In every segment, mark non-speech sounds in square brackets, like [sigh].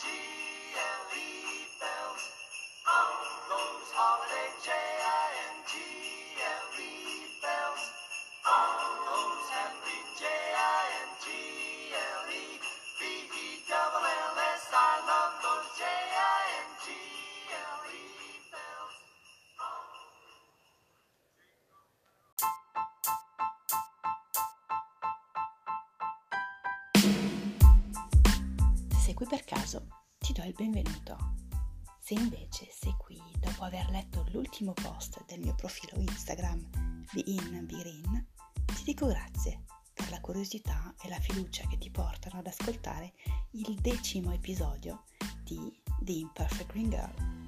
J-I-N-G-L-E bells. On those holiday J-I-N-G-L-E qui per caso, ti do il benvenuto. Se invece sei qui dopo aver letto l'ultimo post del mio profilo Instagram, Be In Be Green, ti dico grazie per la curiosità e la fiducia che ti portano ad ascoltare il decimo episodio di The Imperfect Green Girl,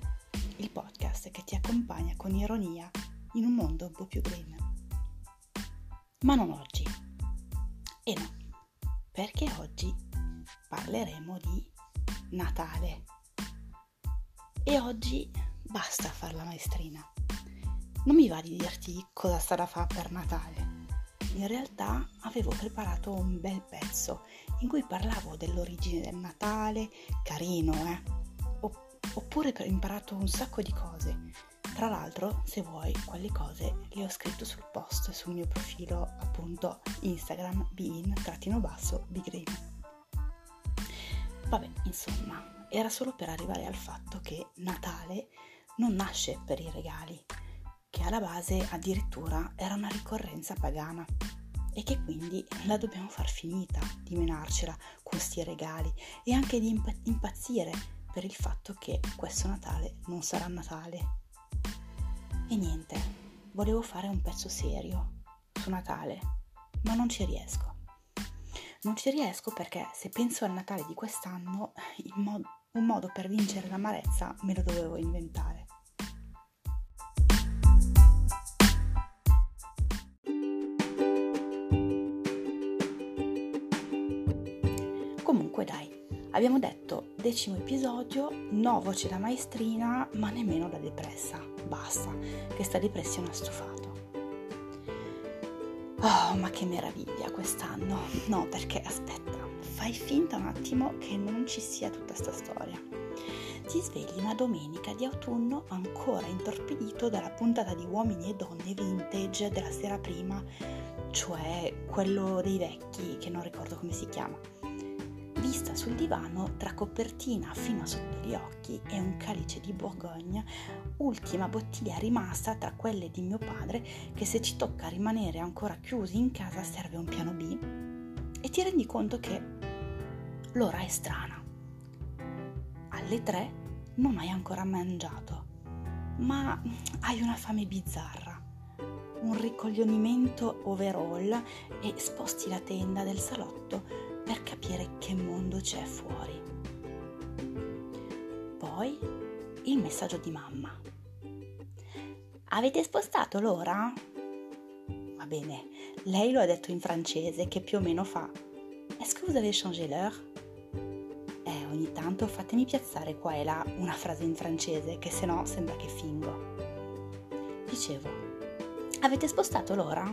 il podcast che ti accompagna con ironia in un mondo un po' più green. Ma non oggi. E no, perché oggi parleremo di Natale. E oggi basta fare la maestrina. Non mi va di dirti cosa sarà fa per Natale. In realtà avevo preparato un bel pezzo in cui parlavo dell'origine del Natale, carino, eh? Opp- oppure ho imparato un sacco di cose. Tra l'altro, se vuoi, quelle cose le ho scritto sul post sul mio profilo, appunto, Instagram, bein-basso-bigreen. Vabbè, insomma, era solo per arrivare al fatto che Natale non nasce per i regali, che alla base addirittura era una ricorrenza pagana e che quindi la dobbiamo far finita di menarcela con sti regali e anche di imp- impazzire per il fatto che questo Natale non sarà Natale. E niente, volevo fare un pezzo serio su Natale, ma non ci riesco. Non ci riesco perché se penso al Natale di quest'anno, mod- un modo per vincere l'amarezza me lo dovevo inventare. Comunque dai, abbiamo detto decimo episodio, no voce da maestrina, ma nemmeno da depressa. Basta, che sta depressione ha stufato. Oh, ma che meraviglia quest'anno! No, perché aspetta, fai finta un attimo che non ci sia tutta sta storia. Ti svegli una domenica di autunno ancora intorpidito dalla puntata di Uomini e Donne Vintage della sera prima, cioè quello dei vecchi, che non ricordo come si chiama. Vista sul divano tra copertina fino sotto gli occhi e un calice di Bourgogne, ultima bottiglia rimasta tra quelle di mio padre che se ci tocca rimanere ancora chiusi in casa serve un piano B e ti rendi conto che l'ora è strana. Alle tre non hai ancora mangiato, ma hai una fame bizzarra, un ricoglionimento overall e sposti la tenda del salotto per capire che mondo c'è fuori. Poi il messaggio di mamma. Avete spostato l'ora? Va bene, lei lo ha detto in francese che più o meno fa Est-ce que vous avez changé l'heure? Eh, ogni tanto fatemi piazzare qua e là una frase in francese che se no sembra che fingo. Dicevo, avete spostato l'ora?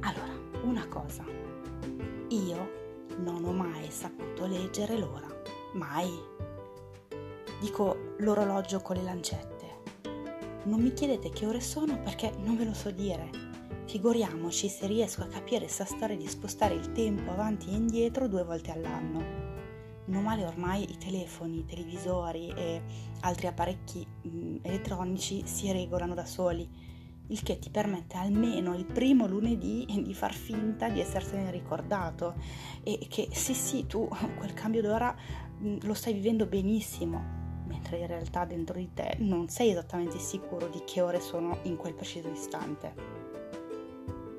Allora, una cosa. Io non ho mai saputo leggere l'ora. Mai. Dico l'orologio con le lancette. Non mi chiedete che ore sono perché non ve lo so dire. Figuriamoci se riesco a capire sta storia di spostare il tempo avanti e indietro due volte all'anno. Non male ormai i telefoni, i televisori e altri apparecchi mh, elettronici si regolano da soli, il che ti permette almeno il primo lunedì di far finta di essersene ricordato e che sì sì tu [laughs] quel cambio d'ora mh, lo stai vivendo benissimo, mentre in realtà dentro di te non sei esattamente sicuro di che ore sono in quel preciso istante.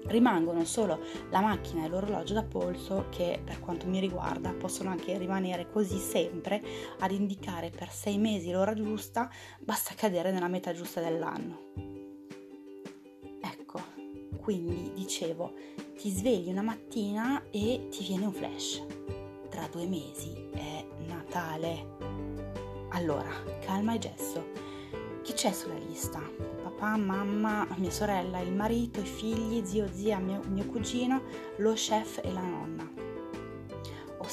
Rimangono solo la macchina e l'orologio da polso che per quanto mi riguarda possono anche rimanere così sempre ad indicare per sei mesi l'ora giusta, basta cadere nella metà giusta dell'anno. Quindi dicevo, ti svegli una mattina e ti viene un flash. Tra due mesi è Natale. Allora, calma e gesso. Chi c'è sulla lista? Papà, mamma, mia sorella, il marito, i figli, zio, zia, mio, mio cugino, lo chef e la nonna.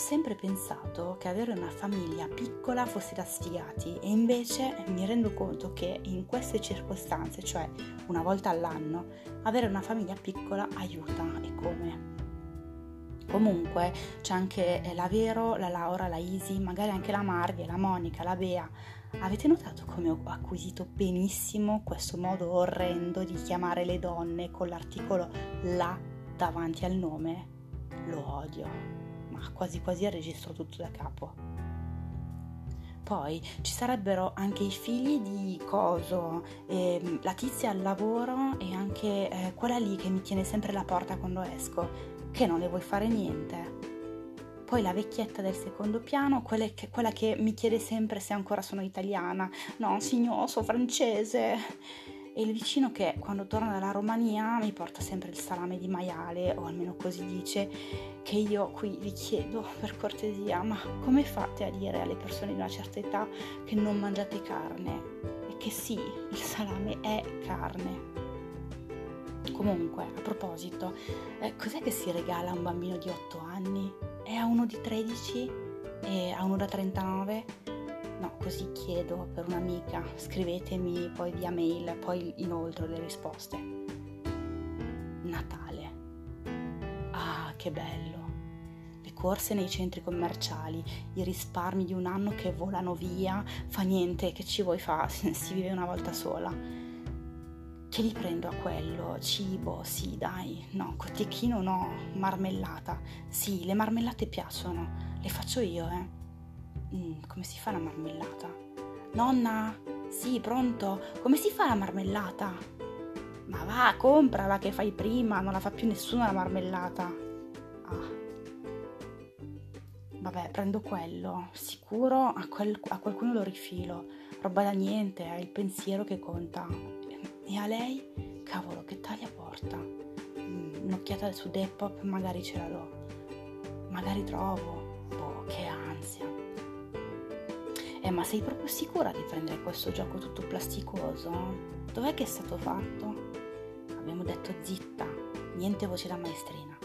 Sempre pensato che avere una famiglia piccola fosse da sfigati e invece mi rendo conto che in queste circostanze, cioè una volta all'anno, avere una famiglia piccola aiuta e come. Comunque c'è anche la Vero, la Laura, la Isi, magari anche la Marvia, la Monica, la Bea. Avete notato come ho acquisito benissimo questo modo orrendo di chiamare le donne con l'articolo la davanti al nome? Lo odio, ma quasi quasi registro tutto da capo. Poi ci sarebbero anche i figli di Coso, eh, la tizia al lavoro e anche eh, quella lì che mi tiene sempre la porta quando esco che non le vuoi fare niente. Poi la vecchietta del secondo piano, quella che, quella che mi chiede sempre se ancora sono italiana. No, signor, sono francese. E il vicino che quando torna dalla Romania mi porta sempre il salame di maiale, o almeno così dice, che io qui vi chiedo per cortesia, ma come fate a dire alle persone di una certa età che non mangiate carne? E che sì, il salame è carne. Comunque, a proposito, eh, cos'è che si regala a un bambino di 8 anni? E a uno di 13? E a uno da 39? No, così chiedo per un'amica, scrivetemi poi via mail, poi inoltre le risposte. Natale. Ah, che bello! Le corse nei centri commerciali, i risparmi di un anno che volano via, fa niente, che ci vuoi fa? [laughs] Si vive una volta sola che li prendo a quello? Cibo, sì, dai, no, cotechino no, marmellata. Sì, le marmellate piacciono, le faccio io, eh. Mm, come si fa la marmellata? Nonna, sì, pronto, come si fa la marmellata? Ma va, comprala che fai prima, non la fa più nessuno la marmellata. Ah. Vabbè, prendo quello, sicuro a, quel, a qualcuno lo rifilo. Roba da niente, è il pensiero che conta e a lei, cavolo, che taglia porta? Mm, un'occhiata su Depop magari ce la do. Magari trovo. Boh, che ansia. Eh, ma sei proprio sicura di prendere questo gioco tutto plasticoso? Dov'è che è stato fatto? Abbiamo detto zitta, niente voce da maestrina.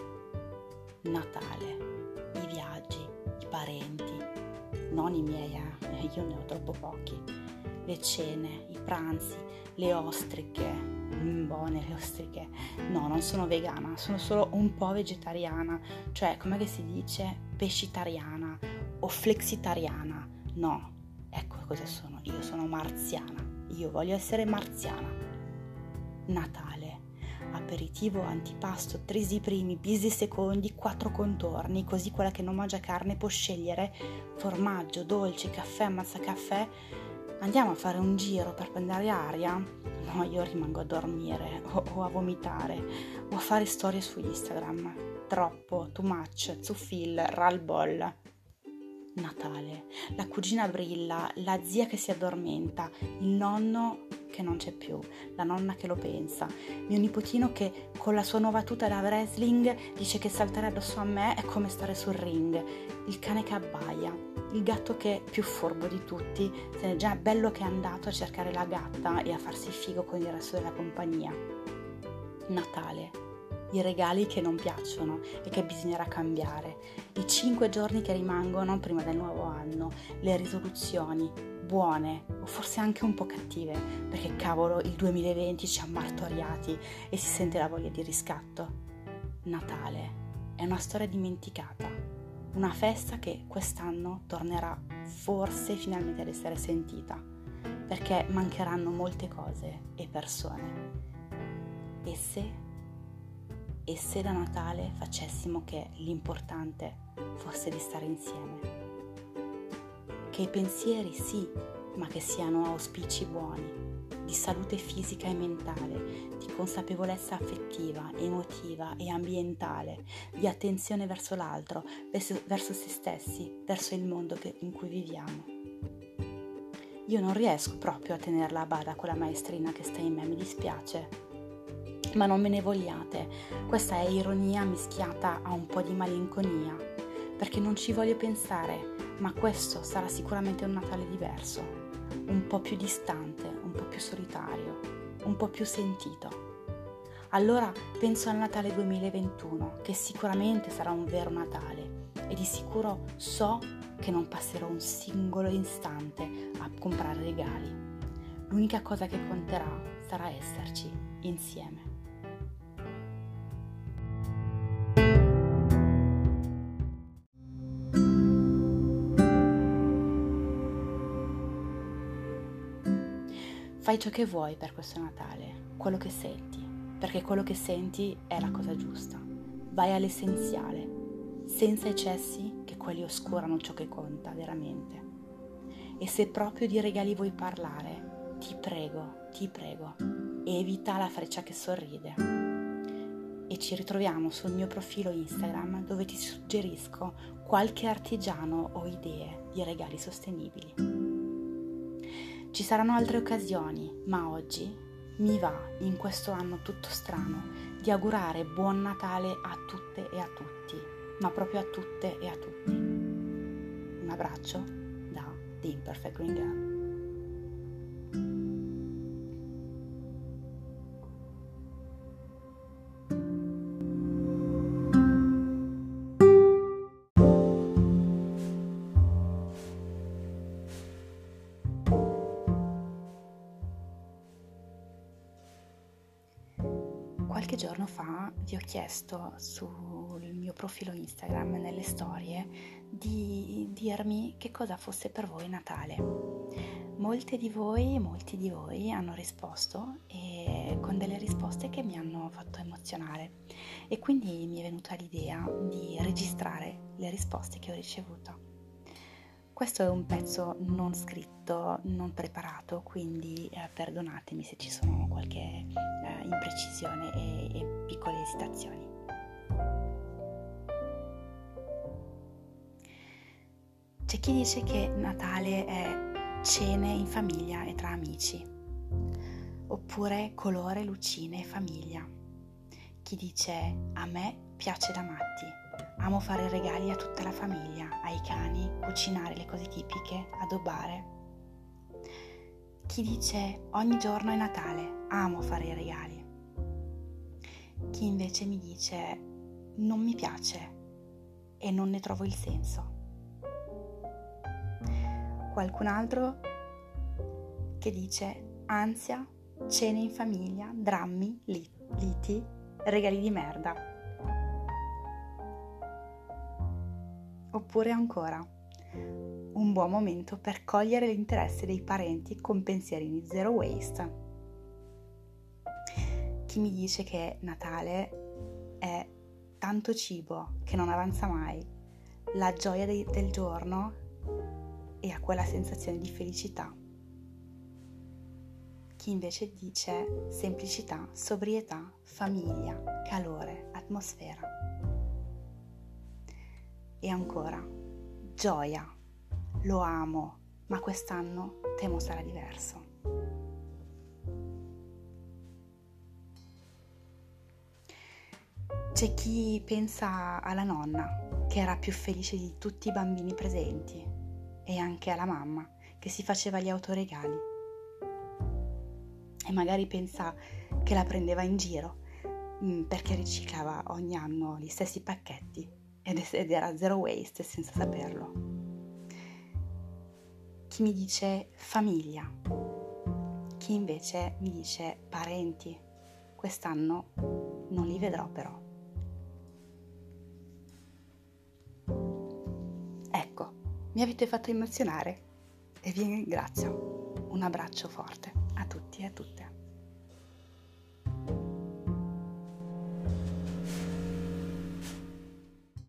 Natale, i viaggi, i parenti, non i miei, eh, io ne ho troppo pochi. Le cene, i pranzi, le ostriche, mm, buone le ostriche. No, non sono vegana, sono solo un po' vegetariana, cioè come si dice pescitariana o flexitariana. No, ecco cosa sono, io sono marziana, io voglio essere marziana. Natale, aperitivo, antipasto, trisi primi, bisi secondi, quattro contorni, così quella che non mangia carne può scegliere formaggio, dolce, caffè, ammazza caffè andiamo a fare un giro per prendere aria? No, io rimango a dormire o, o a vomitare o a fare storie su Instagram. Troppo, too much, zuffil, ralbol. Natale, la cugina brilla, la zia che si addormenta, il nonno che non c'è più, la nonna che lo pensa, mio nipotino che con la sua nuova tuta da wrestling dice che saltare addosso a me è come stare sul ring, il cane che abbaia, il gatto che è più furbo di tutti, se n'è già bello che è andato a cercare la gatta e a farsi figo con il resto della compagnia. Natale, i regali che non piacciono e che bisognerà cambiare, i cinque giorni che rimangono prima del nuovo anno, le risoluzioni, buone o forse anche un po' cattive, perché cavolo il 2020 ci ha martoriati e si sente la voglia di riscatto. Natale è una storia dimenticata, una festa che quest'anno tornerà forse finalmente ad essere sentita, perché mancheranno molte cose e persone. E se e se da Natale facessimo che l'importante fosse di stare insieme. Che i pensieri sì, ma che siano auspici buoni, di salute fisica e mentale, di consapevolezza affettiva, emotiva e ambientale, di attenzione verso l'altro, verso, verso se stessi, verso il mondo che, in cui viviamo. Io non riesco proprio a tenerla a bada quella maestrina che sta in me, mi dispiace ma non me ne vogliate, questa è ironia mischiata a un po' di malinconia, perché non ci voglio pensare, ma questo sarà sicuramente un Natale diverso, un po' più distante, un po' più solitario, un po' più sentito. Allora penso al Natale 2021, che sicuramente sarà un vero Natale, e di sicuro so che non passerò un singolo istante a comprare regali. L'unica cosa che conterà sarà esserci insieme. Fai ciò che vuoi per questo Natale, quello che senti, perché quello che senti è la cosa giusta. Vai all'essenziale, senza eccessi che quelli oscurano ciò che conta veramente. E se proprio di regali vuoi parlare, ti prego, ti prego, evita la freccia che sorride. E ci ritroviamo sul mio profilo Instagram dove ti suggerisco qualche artigiano o idee di regali sostenibili. Ci saranno altre occasioni, ma oggi mi va, in questo anno tutto strano, di augurare buon Natale a tutte e a tutti, ma proprio a tutte e a tutti. Un abbraccio da The Imperfect Green Girl. Qualche giorno fa vi ho chiesto sul mio profilo Instagram, nelle storie, di dirmi che cosa fosse per voi Natale. Molte di voi, molti di voi hanno risposto e con delle risposte che mi hanno fatto emozionare e quindi mi è venuta l'idea di registrare le risposte che ho ricevuto. Questo è un pezzo non scritto, non preparato, quindi eh, perdonatemi se ci sono qualche imprecisione e, e piccole esitazioni. C'è chi dice che Natale è cene in famiglia e tra amici, oppure colore, lucine e famiglia. Chi dice a me piace da matti Amo fare regali a tutta la famiglia, ai cani, cucinare le cose tipiche, addobbare. Chi dice ogni giorno è Natale, amo fare i regali. Chi invece mi dice non mi piace e non ne trovo il senso. Qualcun altro che dice ansia, cene in famiglia, drammi, liti, regali di merda. Oppure ancora, un buon momento per cogliere l'interesse dei parenti con pensierini zero waste. Chi mi dice che Natale è tanto cibo che non avanza mai, la gioia de- del giorno e ha quella sensazione di felicità. Chi invece dice semplicità, sobrietà, famiglia, calore, atmosfera. E ancora, gioia, lo amo, ma quest'anno temo sarà diverso. C'è chi pensa alla nonna, che era più felice di tutti i bambini presenti, e anche alla mamma, che si faceva gli autoregali. E magari pensa che la prendeva in giro, mm, perché riciclava ogni anno gli stessi pacchetti ed era zero waste senza saperlo. Chi mi dice famiglia, chi invece mi dice parenti. Quest'anno non li vedrò però. Ecco, mi avete fatto emozionare e vi ringrazio. Un abbraccio forte a tutti e a tutte.